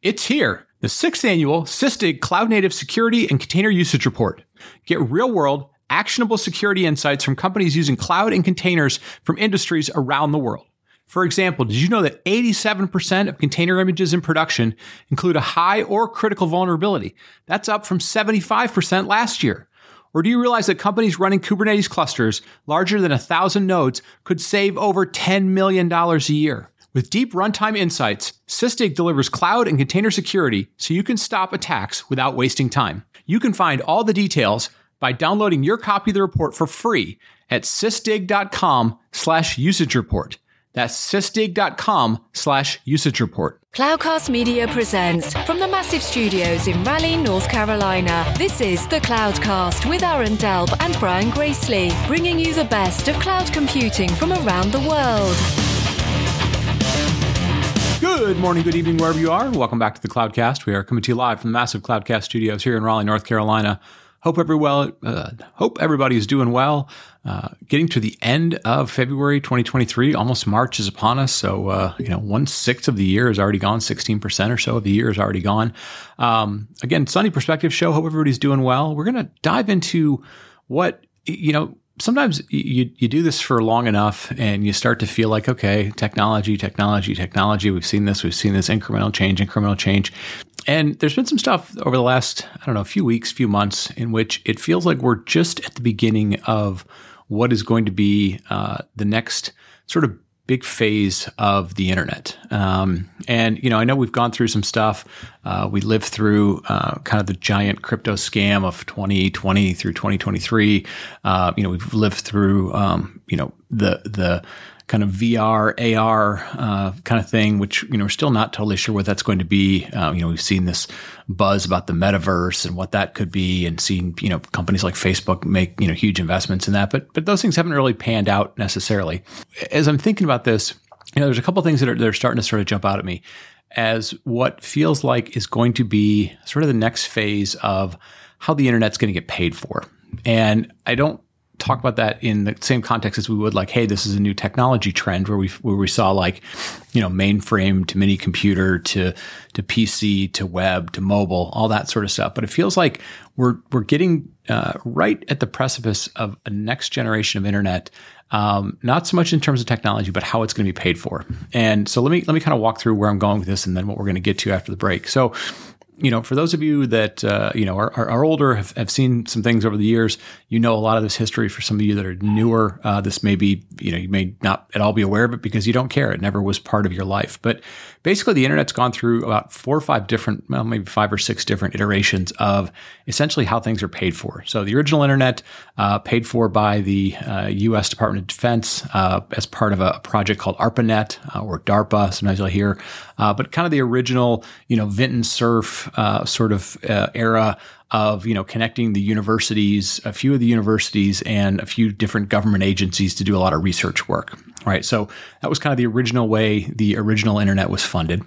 It's here, the sixth annual Sysdig Cloud Native Security and Container Usage Report. Get real world, actionable security insights from companies using cloud and containers from industries around the world. For example, did you know that 87% of container images in production include a high or critical vulnerability? That's up from 75% last year. Or do you realize that companies running Kubernetes clusters larger than 1,000 nodes could save over $10 million a year? With deep runtime insights, Sysdig delivers cloud and container security so you can stop attacks without wasting time. You can find all the details by downloading your copy of the report for free at sysdig.com slash usage report. That's sysdig.com slash usage report. Cloudcast Media presents from the massive studios in Raleigh, North Carolina. This is the Cloudcast with Aaron Delp and Brian Gracely, bringing you the best of cloud computing from around the world. Good morning, good evening, wherever you are. Welcome back to the Cloudcast. We are coming to you live from the massive Cloudcast studios here in Raleigh, North Carolina. Hope every well, uh, hope everybody is doing well. Uh, getting to the end of February 2023, almost March is upon us. So uh, you know, one sixth of the year is already gone. 16 percent or so of the year is already gone. Um, again, Sunday Perspective Show. Hope everybody's doing well. We're gonna dive into what you know sometimes you you do this for long enough and you start to feel like okay technology technology technology. We've seen this we've seen this incremental change incremental change. And there's been some stuff over the last i don't know a few weeks few months in which it feels like we're just at the beginning of what is going to be uh, the next sort of big phase of the internet. Um, and, you know, I know we've gone through some stuff. Uh, we lived through uh, kind of the giant crypto scam of 2020 through 2023. Uh, you know, we've lived through, um, you know, the, the, kind of VR, AR uh, kind of thing, which you know we're still not totally sure what that's going to be. Uh, you know, we've seen this buzz about the metaverse and what that could be, and seen you know companies like Facebook make you know huge investments in that, but but those things haven't really panned out necessarily. As I'm thinking about this, you know, there's a couple things that are that are starting to sort of jump out at me as what feels like is going to be sort of the next phase of how the internet's going to get paid for. And I don't talk about that in the same context as we would like, hey, this is a new technology trend where we where we saw like, you know, mainframe to mini computer to to PC to web to mobile, all that sort of stuff. But it feels like we're we're getting uh, right at the precipice of a next generation of internet. Um, not so much in terms of technology, but how it's going to be paid for. And so let me let me kind of walk through where I'm going with this, and then what we're going to get to after the break. So you know, for those of you that uh, you know are, are, are older, have, have, seen some things over the years, you know a lot of this history. For some of you that are newer, uh, this may be you know you may not at all be aware of it because you don't care. It never was part of your life. But basically, the internet's gone through about four or five different, well, maybe five or six different iterations of essentially how things are paid for. So the original internet, uh, paid for by the U.S. Uh, Department of Defense uh, as part of a project called ARPANET uh, or DARPA. Sometimes you'll hear, but kind of the original, you know, Vinton Cerf uh, sort of uh, era of you know connecting the universities, a few of the universities, and a few different government agencies to do a lot of research work. Right, so that was kind of the original way the original internet was funded.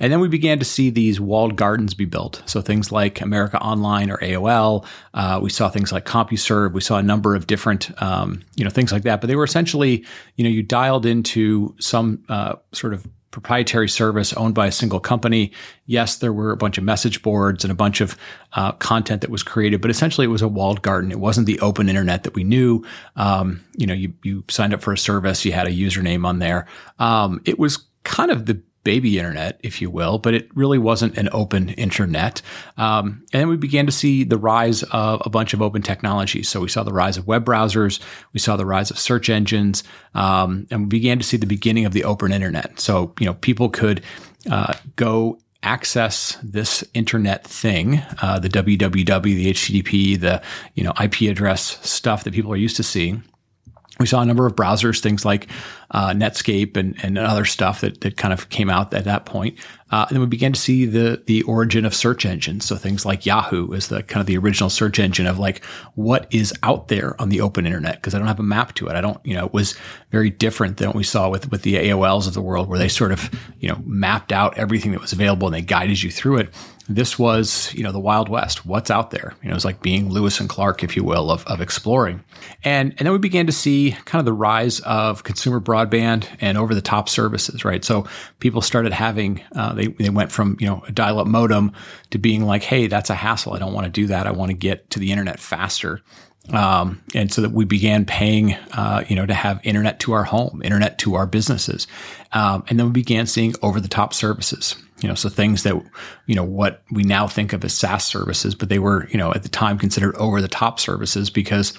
And then we began to see these walled gardens be built. So things like America Online or AOL. Uh, we saw things like CompuServe. We saw a number of different, um, you know, things like that. But they were essentially, you know, you dialed into some uh, sort of proprietary service owned by a single company. Yes, there were a bunch of message boards and a bunch of uh, content that was created, but essentially it was a walled garden. It wasn't the open internet that we knew. Um, you know, you, you signed up for a service, you had a username on there. Um, it was kind of the baby internet, if you will, but it really wasn't an open internet. Um, and then we began to see the rise of a bunch of open technologies. So we saw the rise of web browsers, we saw the rise of search engines, um, and we began to see the beginning of the open internet. So, you know, people could uh, go access this internet thing, uh, the www, the HTTP, the you know IP address stuff that people are used to seeing we saw a number of browsers, things like uh, Netscape and, and other stuff that, that kind of came out at that point. Uh, and then we began to see the the origin of search engines. So things like Yahoo is the kind of the original search engine of like what is out there on the open internet because I don't have a map to it. I don't, you know, it was very different than what we saw with with the AOLs of the world where they sort of you know mapped out everything that was available and they guided you through it this was, you know, the Wild West. What's out there? You know, it was like being Lewis and Clark, if you will, of, of exploring. And, and then we began to see kind of the rise of consumer broadband and over the top services, right? So people started having uh, they they went from you know a dial-up modem to being like, hey, that's a hassle. I don't want to do that. I want to get to the internet faster. Um, and so that we began paying, uh, you know, to have internet to our home, internet to our businesses, um, and then we began seeing over-the-top services. You know, so things that, you know, what we now think of as SaaS services, but they were, you know, at the time considered over-the-top services because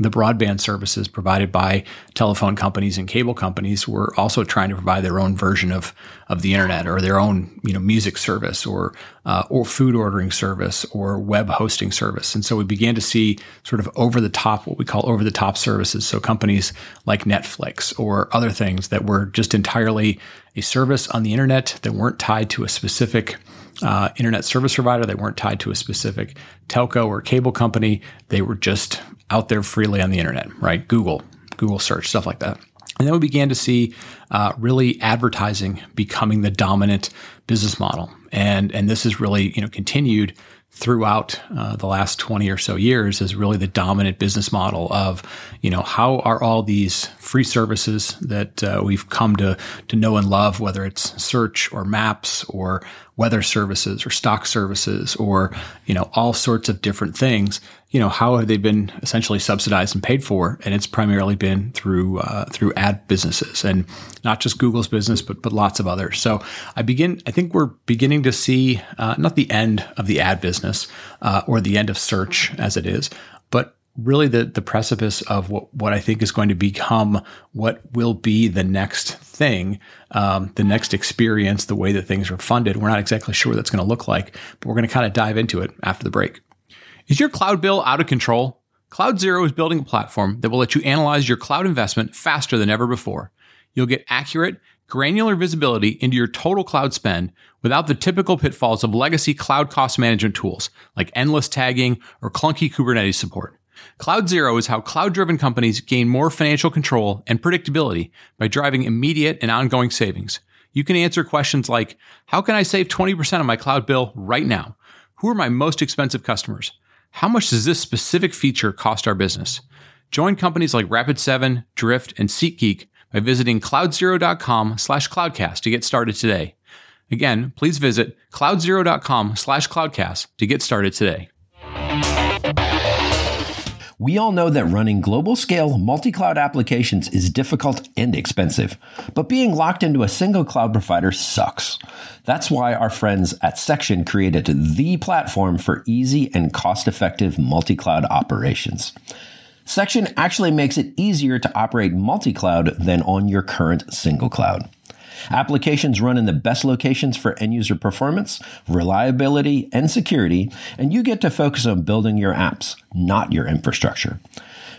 the broadband services provided by telephone companies and cable companies were also trying to provide their own version of of the internet or their own you know music service or uh, or food ordering service or web hosting service. And so we began to see sort of over the top what we call over the top services. So companies like Netflix or other things that were just entirely a service on the internet that weren't tied to a specific uh, internet service provider. They weren't tied to a specific telco or cable company. They were just out there freely on the internet, right? Google, Google search, stuff like that. And then we began to see uh, really advertising becoming the dominant business model, and and this has really you know continued throughout uh, the last 20 or so years is really the dominant business model of you know how are all these free services that uh, we've come to to know and love whether it's search or maps or weather services or stock services or you know all sorts of different things you know how have they been essentially subsidized and paid for? And it's primarily been through uh, through ad businesses and not just google's business but but lots of others. So i begin i think we're beginning to see uh, not the end of the ad business uh, or the end of search as it is but really the the precipice of what what I think is going to become what will be the next thing, um, the next experience, the way that things are funded. We're not exactly sure what that's going to look like, but we're going to kind of dive into it after the break. Is your cloud bill out of control? CloudZero is building a platform that will let you analyze your cloud investment faster than ever before. You'll get accurate, granular visibility into your total cloud spend without the typical pitfalls of legacy cloud cost management tools like endless tagging or clunky Kubernetes support. CloudZero is how cloud driven companies gain more financial control and predictability by driving immediate and ongoing savings. You can answer questions like How can I save 20% of my cloud bill right now? Who are my most expensive customers? How much does this specific feature cost our business? Join companies like Rapid7, Drift, and SeatGeek by visiting cloudzero.com slash cloudcast to get started today. Again, please visit cloudzero.com slash cloudcast to get started today. We all know that running global scale multi cloud applications is difficult and expensive, but being locked into a single cloud provider sucks. That's why our friends at Section created the platform for easy and cost effective multi cloud operations. Section actually makes it easier to operate multi cloud than on your current single cloud. Applications run in the best locations for end user performance, reliability, and security, and you get to focus on building your apps, not your infrastructure.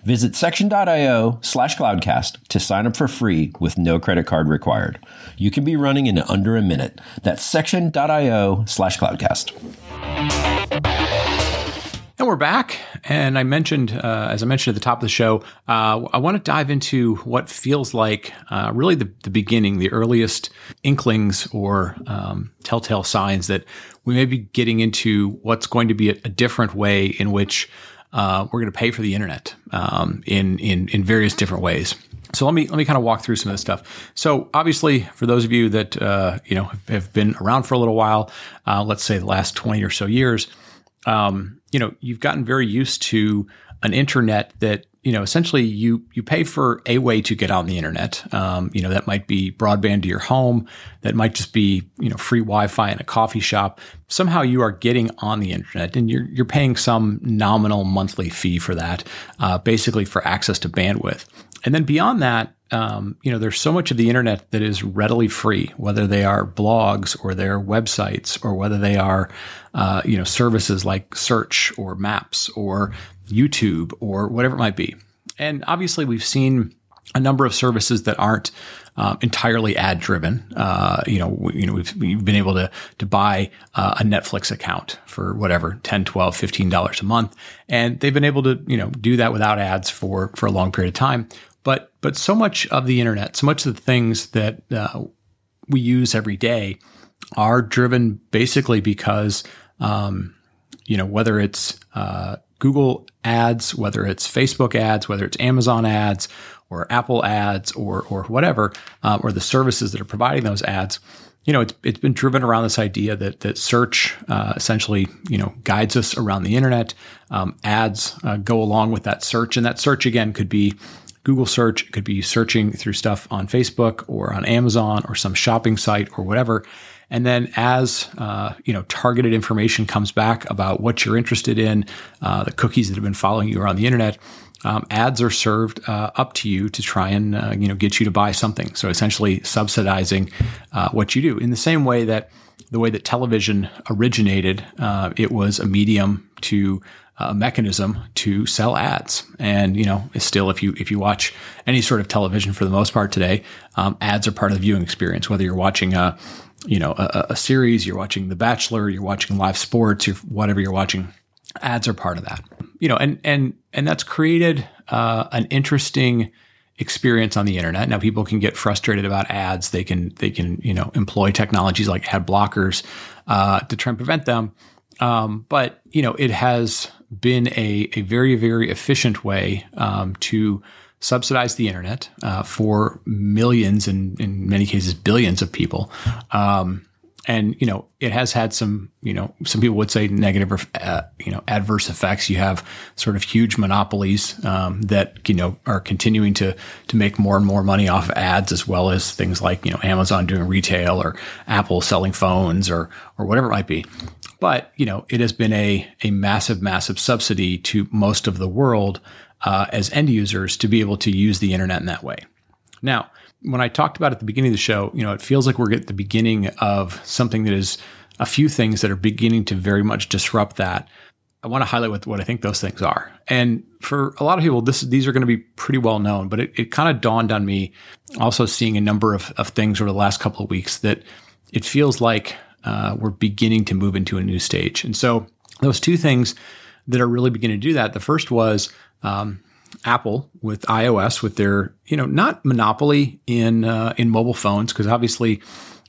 Visit section.io slash cloudcast to sign up for free with no credit card required. You can be running in under a minute. That's section.io slash cloudcast. And we're back. And I mentioned, uh, as I mentioned at the top of the show, uh, I want to dive into what feels like uh, really the, the, beginning, the earliest inklings or um, telltale signs that we may be getting into what's going to be a, a different way in which uh, we're going to pay for the internet um, in, in in various different ways. So let me let me kind of walk through some of this stuff. So obviously, for those of you that uh, you know have been around for a little while, uh, let's say the last twenty or so years um, you know, you've gotten very used to an internet that you know essentially you you pay for a way to get on the internet. Um, you know, that might be broadband to your home, that might just be you know free Wi-Fi in a coffee shop. Somehow you are getting on the internet, and you're you're paying some nominal monthly fee for that, uh, basically for access to bandwidth. And then beyond that, um, you know, there's so much of the internet that is readily free, whether they are blogs or their websites or whether they are, uh, you know, services like search or maps or YouTube or whatever it might be. And obviously, we've seen a number of services that aren't uh, entirely ad driven. Uh, you know, we, you know, we've, we've, been able to, to buy uh, a Netflix account for whatever, 10, 12, 15 dollars a month. And they've been able to, you know, do that without ads for, for a long period of time. But but so much of the internet, so much of the things that uh, we use every day are driven basically because um, you know whether it's uh, Google ads, whether it's Facebook ads, whether it's Amazon ads or Apple ads or or whatever, uh, or the services that are providing those ads. you know, it's it's been driven around this idea that that search uh, essentially, you know, guides us around the internet. Um, ads uh, go along with that search, and that search again could be Google search, it could be searching through stuff on Facebook or on Amazon or some shopping site or whatever. And then as uh, you know, targeted information comes back about what you're interested in, uh, the cookies that have been following you around the internet, um, ads are served uh, up to you to try and uh, you know get you to buy something. So essentially subsidizing uh, what you do in the same way that the way that television originated, uh, it was a medium to a mechanism to sell ads. And you know, still, if you if you watch any sort of television for the most part today, um, ads are part of the viewing experience. Whether you're watching a you know a, a series, you're watching The Bachelor, you're watching live sports, you're whatever you're watching, ads are part of that you know, and and and that's created uh, an interesting experience on the internet. Now people can get frustrated about ads. They can they can you know employ technologies like ad blockers uh, to try and prevent them. Um, but you know it has been a a very very efficient way um, to subsidize the internet uh, for millions and in many cases billions of people. Um, and you know it has had some you know some people would say negative uh, you know adverse effects you have sort of huge monopolies um, that you know are continuing to to make more and more money off of ads as well as things like you know Amazon doing retail or Apple selling phones or or whatever it might be but you know it has been a a massive massive subsidy to most of the world uh, as end users to be able to use the internet in that way now when I talked about at the beginning of the show, you know, it feels like we're at the beginning of something that is a few things that are beginning to very much disrupt that. I want to highlight what, what I think those things are. And for a lot of people, this these are going to be pretty well known, but it, it kind of dawned on me also seeing a number of, of things over the last couple of weeks that it feels like uh, we're beginning to move into a new stage. And so those two things that are really beginning to do that, the first was um, Apple with iOS with their you know not monopoly in uh, in mobile phones because obviously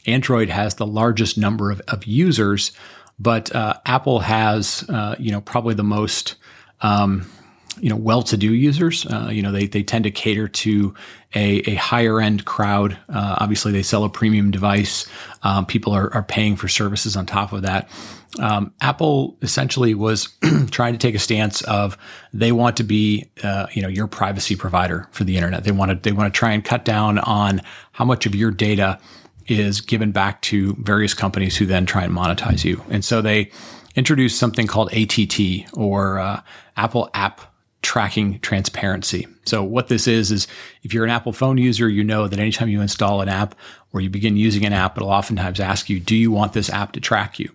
Android has the largest number of, of users, but uh, Apple has uh, you know probably the most um, you know well-to-do users. Uh, you know they they tend to cater to a, a higher end crowd. Uh, obviously, they sell a premium device. Um, people are, are paying for services on top of that um, Apple essentially was trying to take a stance of they want to be, uh, you know, your privacy provider for the internet. They want to they want to try and cut down on how much of your data is given back to various companies who then try and monetize you. And so they introduced something called ATT or uh, Apple App Tracking Transparency. So what this is is if you're an Apple phone user, you know that anytime you install an app or you begin using an app, it'll oftentimes ask you, "Do you want this app to track you?"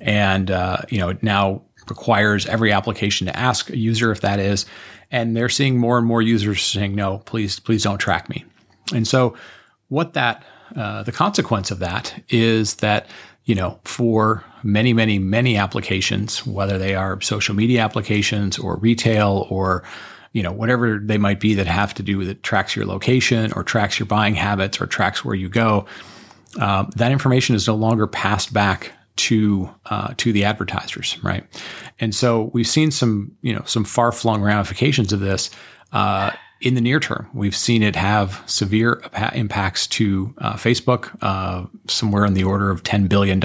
and uh, you know it now requires every application to ask a user if that is, and they're seeing more and more users saying no, please, please don't track me. And so, what that uh, the consequence of that is that you know for many, many, many applications, whether they are social media applications or retail or you know whatever they might be that have to do with it tracks your location or tracks your buying habits or tracks where you go. Uh, that information is no longer passed back to uh, to the advertisers, right? And so we've seen some you know some far flung ramifications of this. Uh, in the near term, we've seen it have severe impacts to uh, Facebook, uh, somewhere in the order of $10 billion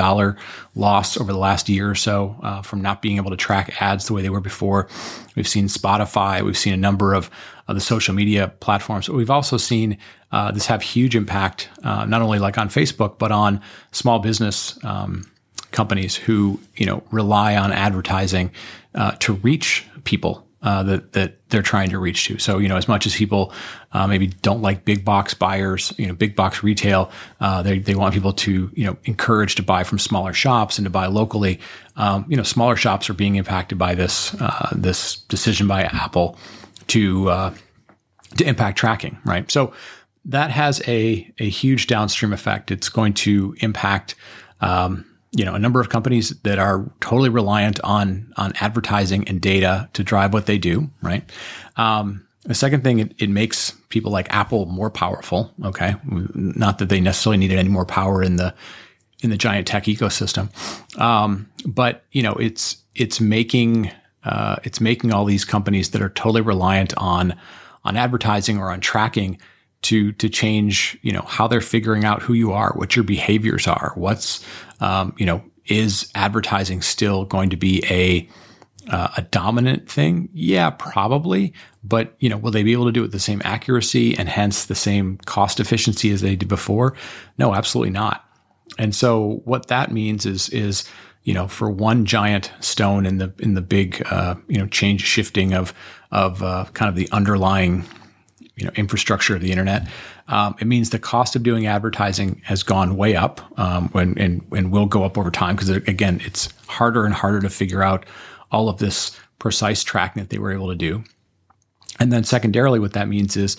loss over the last year or so uh, from not being able to track ads the way they were before. We've seen Spotify, we've seen a number of, the social media platforms. But we've also seen uh, this have huge impact, uh, not only like on Facebook, but on small business um, companies who you know rely on advertising uh, to reach people uh, that that they're trying to reach to. So you know, as much as people uh, maybe don't like big box buyers, you know, big box retail, uh, they they want people to you know encourage to buy from smaller shops and to buy locally. Um, you know, smaller shops are being impacted by this uh, this decision by Apple to uh, to impact tracking, right? So that has a a huge downstream effect. It's going to impact. Um, you know a number of companies that are totally reliant on on advertising and data to drive what they do right? Um, the second thing it, it, makes people like apple more powerful okay? Not that they necessarily needed any more power in the in the giant tech ecosystem. Um, but you know it's it's making uh, it's making all these companies that are totally reliant on on advertising or on tracking to to change you know how they're figuring out who you are, what your behaviors are, what's um, you know is advertising still going to be a uh, a dominant thing? Yeah, probably. But you know, will they be able to do it with the same accuracy and hence the same cost efficiency as they did before? No, absolutely not. And so what that means is is you know for one giant stone in the in the big uh, you know change shifting of of uh, kind of the underlying you know infrastructure of the internet. Um, it means the cost of doing advertising has gone way up um, when and and will go up over time because again it's harder and harder to figure out all of this precise tracking that they were able to do. And then secondarily, what that means is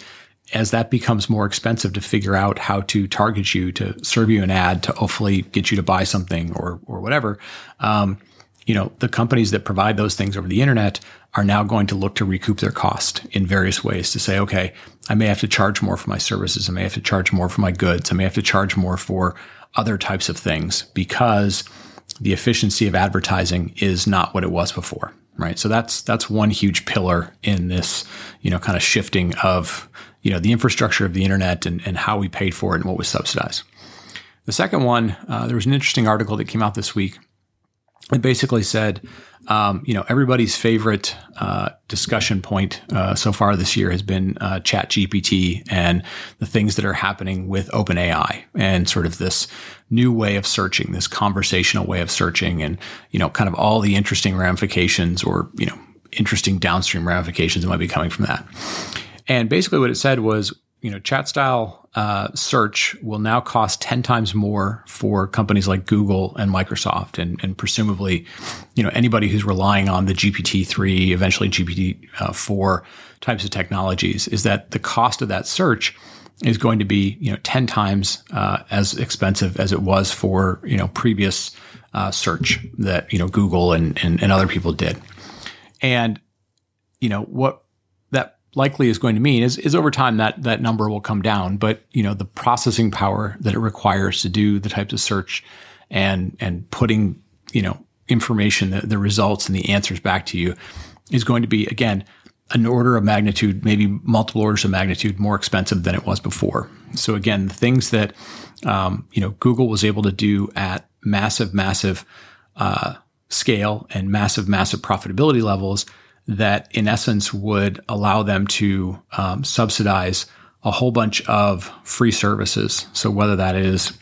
as that becomes more expensive to figure out how to target you, to serve you an ad, to hopefully get you to buy something or or whatever, um, you know, the companies that provide those things over the internet are now going to look to recoup their cost in various ways to say, okay, I may have to charge more for my services. I may have to charge more for my goods. I may have to charge more for other types of things because the efficiency of advertising is not what it was before. Right. So that's, that's one huge pillar in this, you know, kind of shifting of, you know, the infrastructure of the internet and, and how we paid for it and what was subsidized. The second one, uh, there was an interesting article that came out this week it basically said, um, you know, everybody's favorite uh, discussion point uh, so far this year has been uh, Chat GPT and the things that are happening with OpenAI and sort of this new way of searching, this conversational way of searching, and you know, kind of all the interesting ramifications or you know, interesting downstream ramifications that might be coming from that. And basically, what it said was, you know, chat style uh, search will now cost 10 times more for companies like Google and Microsoft, and, and presumably, you know, anybody who's relying on the GPT-3, eventually GPT-4 types of technologies, is that the cost of that search is going to be, you know, 10 times uh, as expensive as it was for, you know, previous uh, search that, you know, Google and, and, and other people did. And, you know, what likely is going to mean is, is over time that that number will come down. But you know the processing power that it requires to do the types of search and and putting you know information, the, the results and the answers back to you is going to be again an order of magnitude, maybe multiple orders of magnitude more expensive than it was before. So again, the things that um, you know Google was able to do at massive, massive uh, scale and massive, massive profitability levels that in essence would allow them to um, subsidize a whole bunch of free services. So whether that is,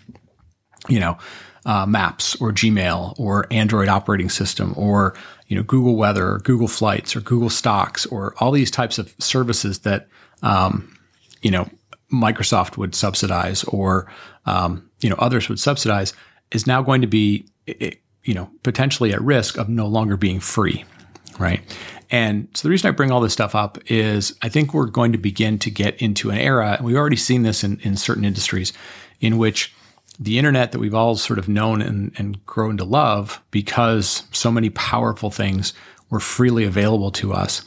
you know, uh, Maps or Gmail or Android operating system or you know Google Weather or Google Flights or Google Stocks or all these types of services that um, you know Microsoft would subsidize or um, you know others would subsidize is now going to be you know potentially at risk of no longer being free, right? And so the reason I bring all this stuff up is I think we're going to begin to get into an era, and we've already seen this in, in certain industries, in which the internet that we've all sort of known and, and grown to love because so many powerful things were freely available to us.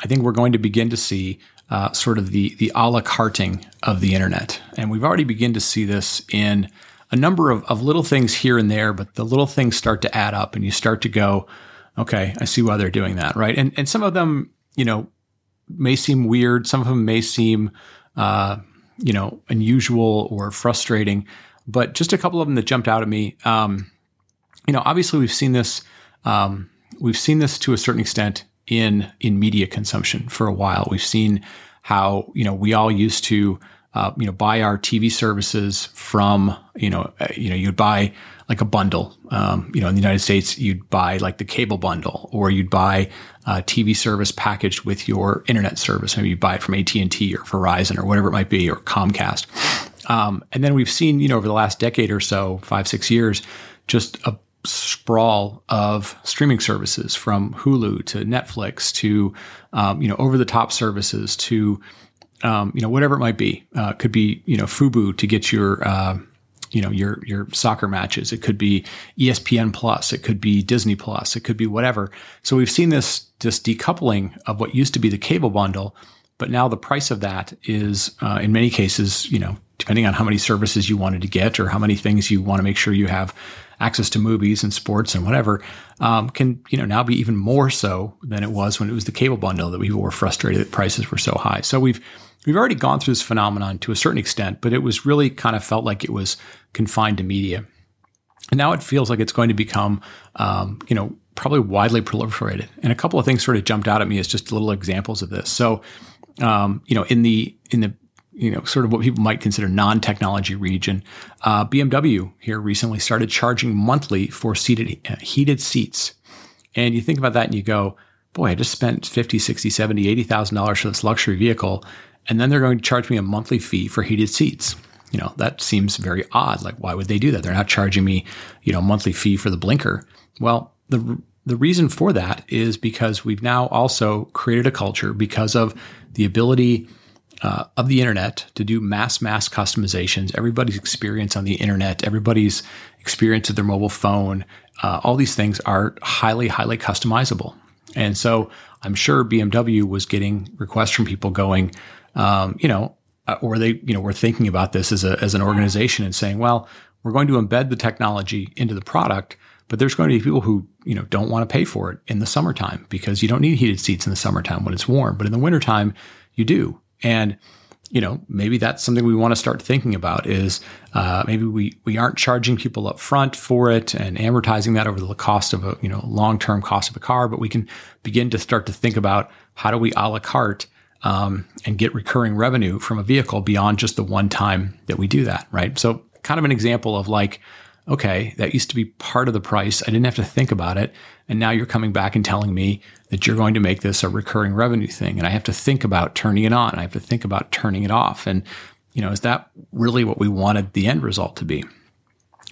I think we're going to begin to see uh, sort of the the a la carting of the internet, and we've already begun to see this in a number of, of little things here and there. But the little things start to add up, and you start to go, Okay, I see why they're doing that, right? And and some of them, you know, may seem weird. Some of them may seem, uh, you know, unusual or frustrating. But just a couple of them that jumped out at me. Um, you know, obviously we've seen this. Um, we've seen this to a certain extent in in media consumption for a while. We've seen how you know we all used to uh, you know buy our TV services from you know uh, you know you'd buy like a bundle. Um, you know, in the United States, you'd buy like the cable bundle, or you'd buy a TV service packaged with your internet service. Maybe you buy it from AT and T or Verizon or whatever it might be, or Comcast. Um, and then we've seen, you know, over the last decade or so, five six years, just a sprawl of streaming services from Hulu to Netflix to um, you know over the top services to um, you know whatever it might be. Uh, could be you know Fubo to get your uh, you know your your soccer matches. It could be espn plus. It could be disney plus. It could be whatever. So we've seen this this decoupling of what used to be the cable bundle but now the price of that is uh, in many cases you know depending on how many services you wanted to get or how many things you want to make sure you have access to movies and sports and whatever um, can you know now be even more so than it was when it was the cable bundle that people were frustrated that prices were so high. So we've we've already gone through this phenomenon to a certain extent, but it was really kind of felt like it was confined to media. And now it feels like it's going to become, um, you know, probably widely proliferated. And a couple of things sort of jumped out at me as just little examples of this. So, um, you know, in the in the you know sort of what people might consider non-technology region, uh, BMW here recently started charging monthly for seated uh, heated seats. And you think about that and you go, boy, I just spent 50, 60, 70, 80,000 dollars for this luxury vehicle and then they're going to charge me a monthly fee for heated seats. You know, that seems very odd. Like, why would they do that? They're not charging me, you know, monthly fee for the blinker. Well, the the reason for that is because we've now also created a culture because of the ability uh, of the internet to do mass mass customizations. Everybody's experience on the internet, everybody's experience with their mobile phone, uh, all these things are highly highly customizable. And so I'm sure BMW was getting requests from people going, um, you know, uh, or they, you know, we're thinking about this as a, as an organization and saying, well, we're going to embed the technology into the product, but there's going to be people who, you know, don't want to pay for it in the summertime because you don't need heated seats in the summertime when it's warm, but in the wintertime you do. And, you know, maybe that's something we want to start thinking about is uh, maybe we, we aren't charging people up front for it and amortizing that over the cost of a, you know, long-term cost of a car, but we can begin to start to think about how do we a la carte um, and get recurring revenue from a vehicle beyond just the one time that we do that, right? So, kind of an example of like, okay, that used to be part of the price. I didn't have to think about it. And now you're coming back and telling me that you're going to make this a recurring revenue thing. And I have to think about turning it on. I have to think about turning it off. And, you know, is that really what we wanted the end result to be?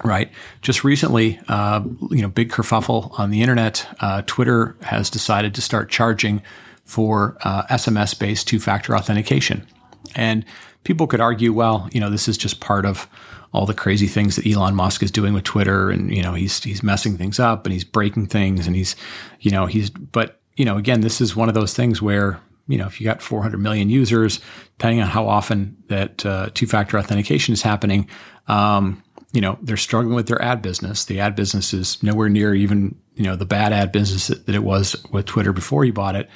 Right. Just recently, uh, you know, big kerfuffle on the internet. Uh, Twitter has decided to start charging for uh, SMS based two factor authentication. And people could argue, well, you know, this is just part of all the crazy things that Elon Musk is doing with Twitter, and you know, he's he's messing things up and he's breaking things, and he's, you know, he's. But you know, again, this is one of those things where you know, if you got 400 million users, depending on how often that uh, two factor authentication is happening, um, you know, they're struggling with their ad business. The ad business is nowhere near even you know the bad ad business that, that it was with Twitter before he bought it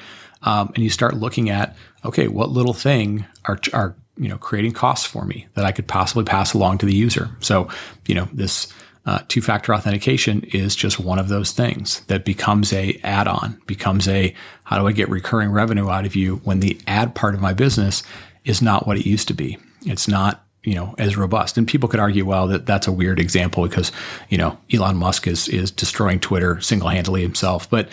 um, and you start looking at okay, what little thing are are you know creating costs for me that I could possibly pass along to the user. So you know this. Uh, two-factor authentication is just one of those things that becomes a add-on becomes a how do i get recurring revenue out of you when the ad part of my business is not what it used to be it's not you know as robust and people could argue well that that's a weird example because you know elon musk is is destroying twitter single-handedly himself but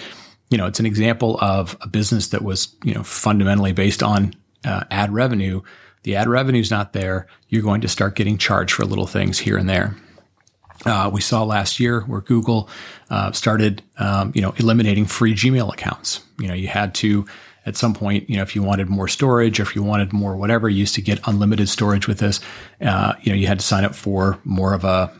you know, it's an example of a business that was, you know, fundamentally based on uh, ad revenue. The ad revenue is not there. You're going to start getting charged for little things here and there. Uh, we saw last year where Google uh, started, um, you know, eliminating free Gmail accounts. You know, you had to at some point, you know, if you wanted more storage or if you wanted more whatever, you used to get unlimited storage with this. Uh, you know, you had to sign up for more of a,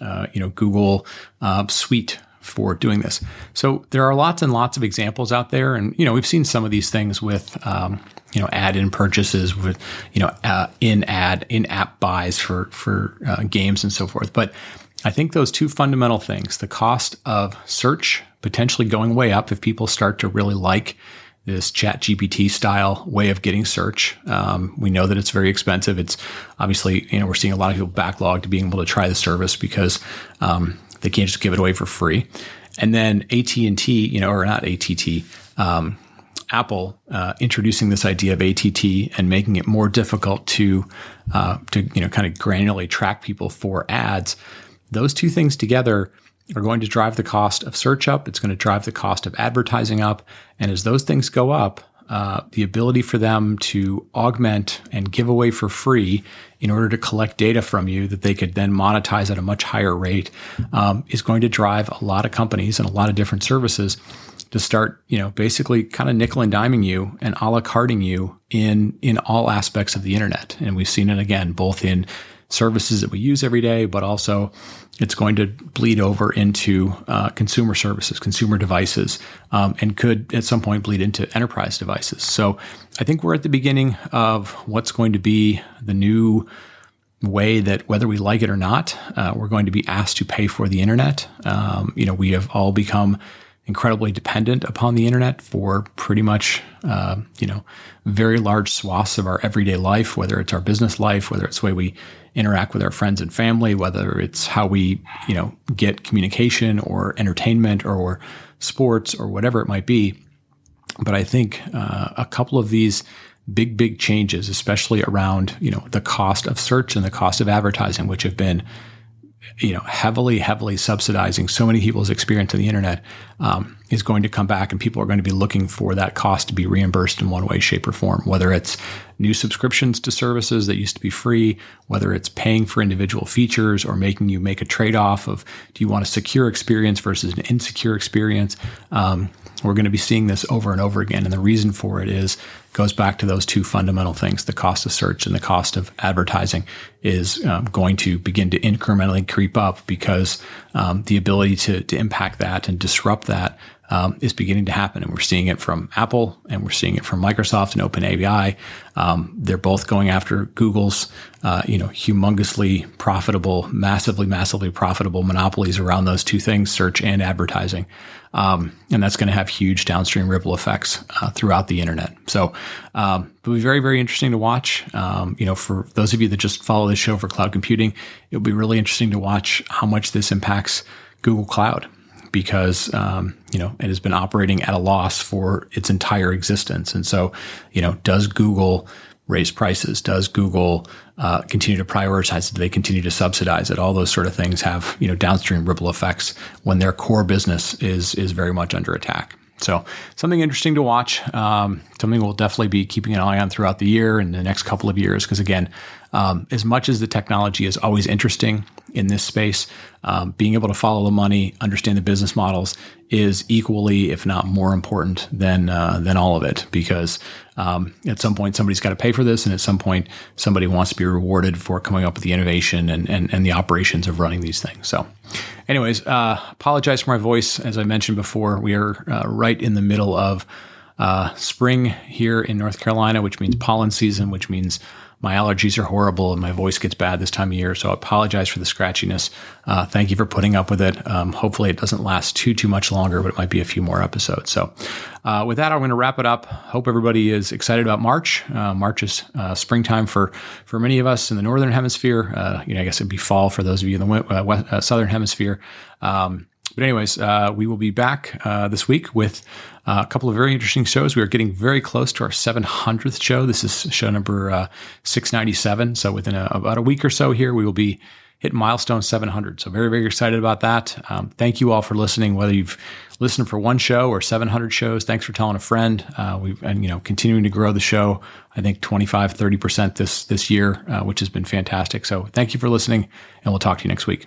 uh, you know, Google uh, suite for doing this. So there are lots and lots of examples out there, and you know we've seen some of these things with um, you know add-in purchases with you know uh, in-ad in-app buys for for uh, games and so forth. But I think those two fundamental things: the cost of search potentially going way up if people start to really like this chat GPT style way of getting search. Um, we know that it's very expensive. It's obviously, you know, we're seeing a lot of people backlog to being able to try the service because um, they can't just give it away for free. And then AT and T, you know, or not ATT, um, Apple uh, introducing this idea of ATT and making it more difficult to uh, to you know kind of granularly track people for ads. Those two things together are going to drive the cost of search up. It's going to drive the cost of advertising up. And as those things go up, uh, the ability for them to augment and give away for free in order to collect data from you that they could then monetize at a much higher rate um, is going to drive a lot of companies and a lot of different services to start, you know, basically kind of nickel and diming you and a la carting you in in all aspects of the internet. And we've seen it again, both in services that we use every day, but also it's going to bleed over into uh, consumer services, consumer devices, um, and could at some point bleed into enterprise devices. So I think we're at the beginning of what's going to be the new way that whether we like it or not, uh, we're going to be asked to pay for the internet. Um, you know, we have all become incredibly dependent upon the internet for pretty much, uh, you know, very large swaths of our everyday life, whether it's our business life, whether it's the way we interact with our friends and family, whether it's how we, you know, get communication or entertainment or, or sports or whatever it might be. But I think uh, a couple of these big, big changes, especially around, you know, the cost of search and the cost of advertising, which have been you know, heavily, heavily subsidizing so many people's experience of the internet um, is going to come back, and people are going to be looking for that cost to be reimbursed in one way, shape, or form. Whether it's new subscriptions to services that used to be free, whether it's paying for individual features, or making you make a trade off of do you want a secure experience versus an insecure experience. Um, we're going to be seeing this over and over again, and the reason for it is goes back to those two fundamental things. The cost of search and the cost of advertising is um, going to begin to incrementally creep up because um, the ability to, to impact that and disrupt that um, is beginning to happen. And we're seeing it from Apple and we're seeing it from Microsoft and OpenAI. Um, they're both going after Google's, uh, you know, humongously profitable, massively, massively profitable monopolies around those two things, search and advertising. Um, and that's going to have huge downstream ripple effects uh, throughout the internet. So um, it'll be very, very interesting to watch. Um, you know, for those of you that just follow the show for cloud computing, it'll be really interesting to watch how much this impacts Google Cloud because um, you know it has been operating at a loss for its entire existence. And so, you know, does Google raise prices? Does Google uh, continue to prioritize it? Do they continue to subsidize it? All those sort of things have you know downstream ripple effects when their core business is is very much under attack. So something interesting to watch. Um, something we'll definitely be keeping an eye on throughout the year and the next couple of years. Because again, um, as much as the technology is always interesting in this space, um, being able to follow the money, understand the business models is equally, if not more important than uh, than all of it. Because um, at some point, somebody's got to pay for this, and at some point, somebody wants to be rewarded for coming up with the innovation and and, and the operations of running these things. So, anyways, uh, apologize for my voice. As I mentioned before, we are uh, right in the middle of uh, spring here in North Carolina, which means pollen season, which means my allergies are horrible and my voice gets bad this time of year. So I apologize for the scratchiness. Uh, thank you for putting up with it. Um, hopefully it doesn't last too, too much longer, but it might be a few more episodes. So uh, with that, I'm going to wrap it up. Hope everybody is excited about March. Uh, March is uh, springtime for, for many of us in the Northern hemisphere. Uh, you know, I guess it'd be fall for those of you in the uh, west, Southern hemisphere. Um, but anyways, uh, we will be back uh, this week with uh, a couple of very interesting shows. We are getting very close to our 700th show. This is show number uh, 697. So within a, about a week or so here, we will be hit milestone 700. So very, very excited about that. Um, thank you all for listening, whether you've listened for one show or 700 shows. Thanks for telling a friend. Uh, we've, you know, continuing to grow the show, I think 25, 30% this, this year, uh, which has been fantastic. So thank you for listening and we'll talk to you next week.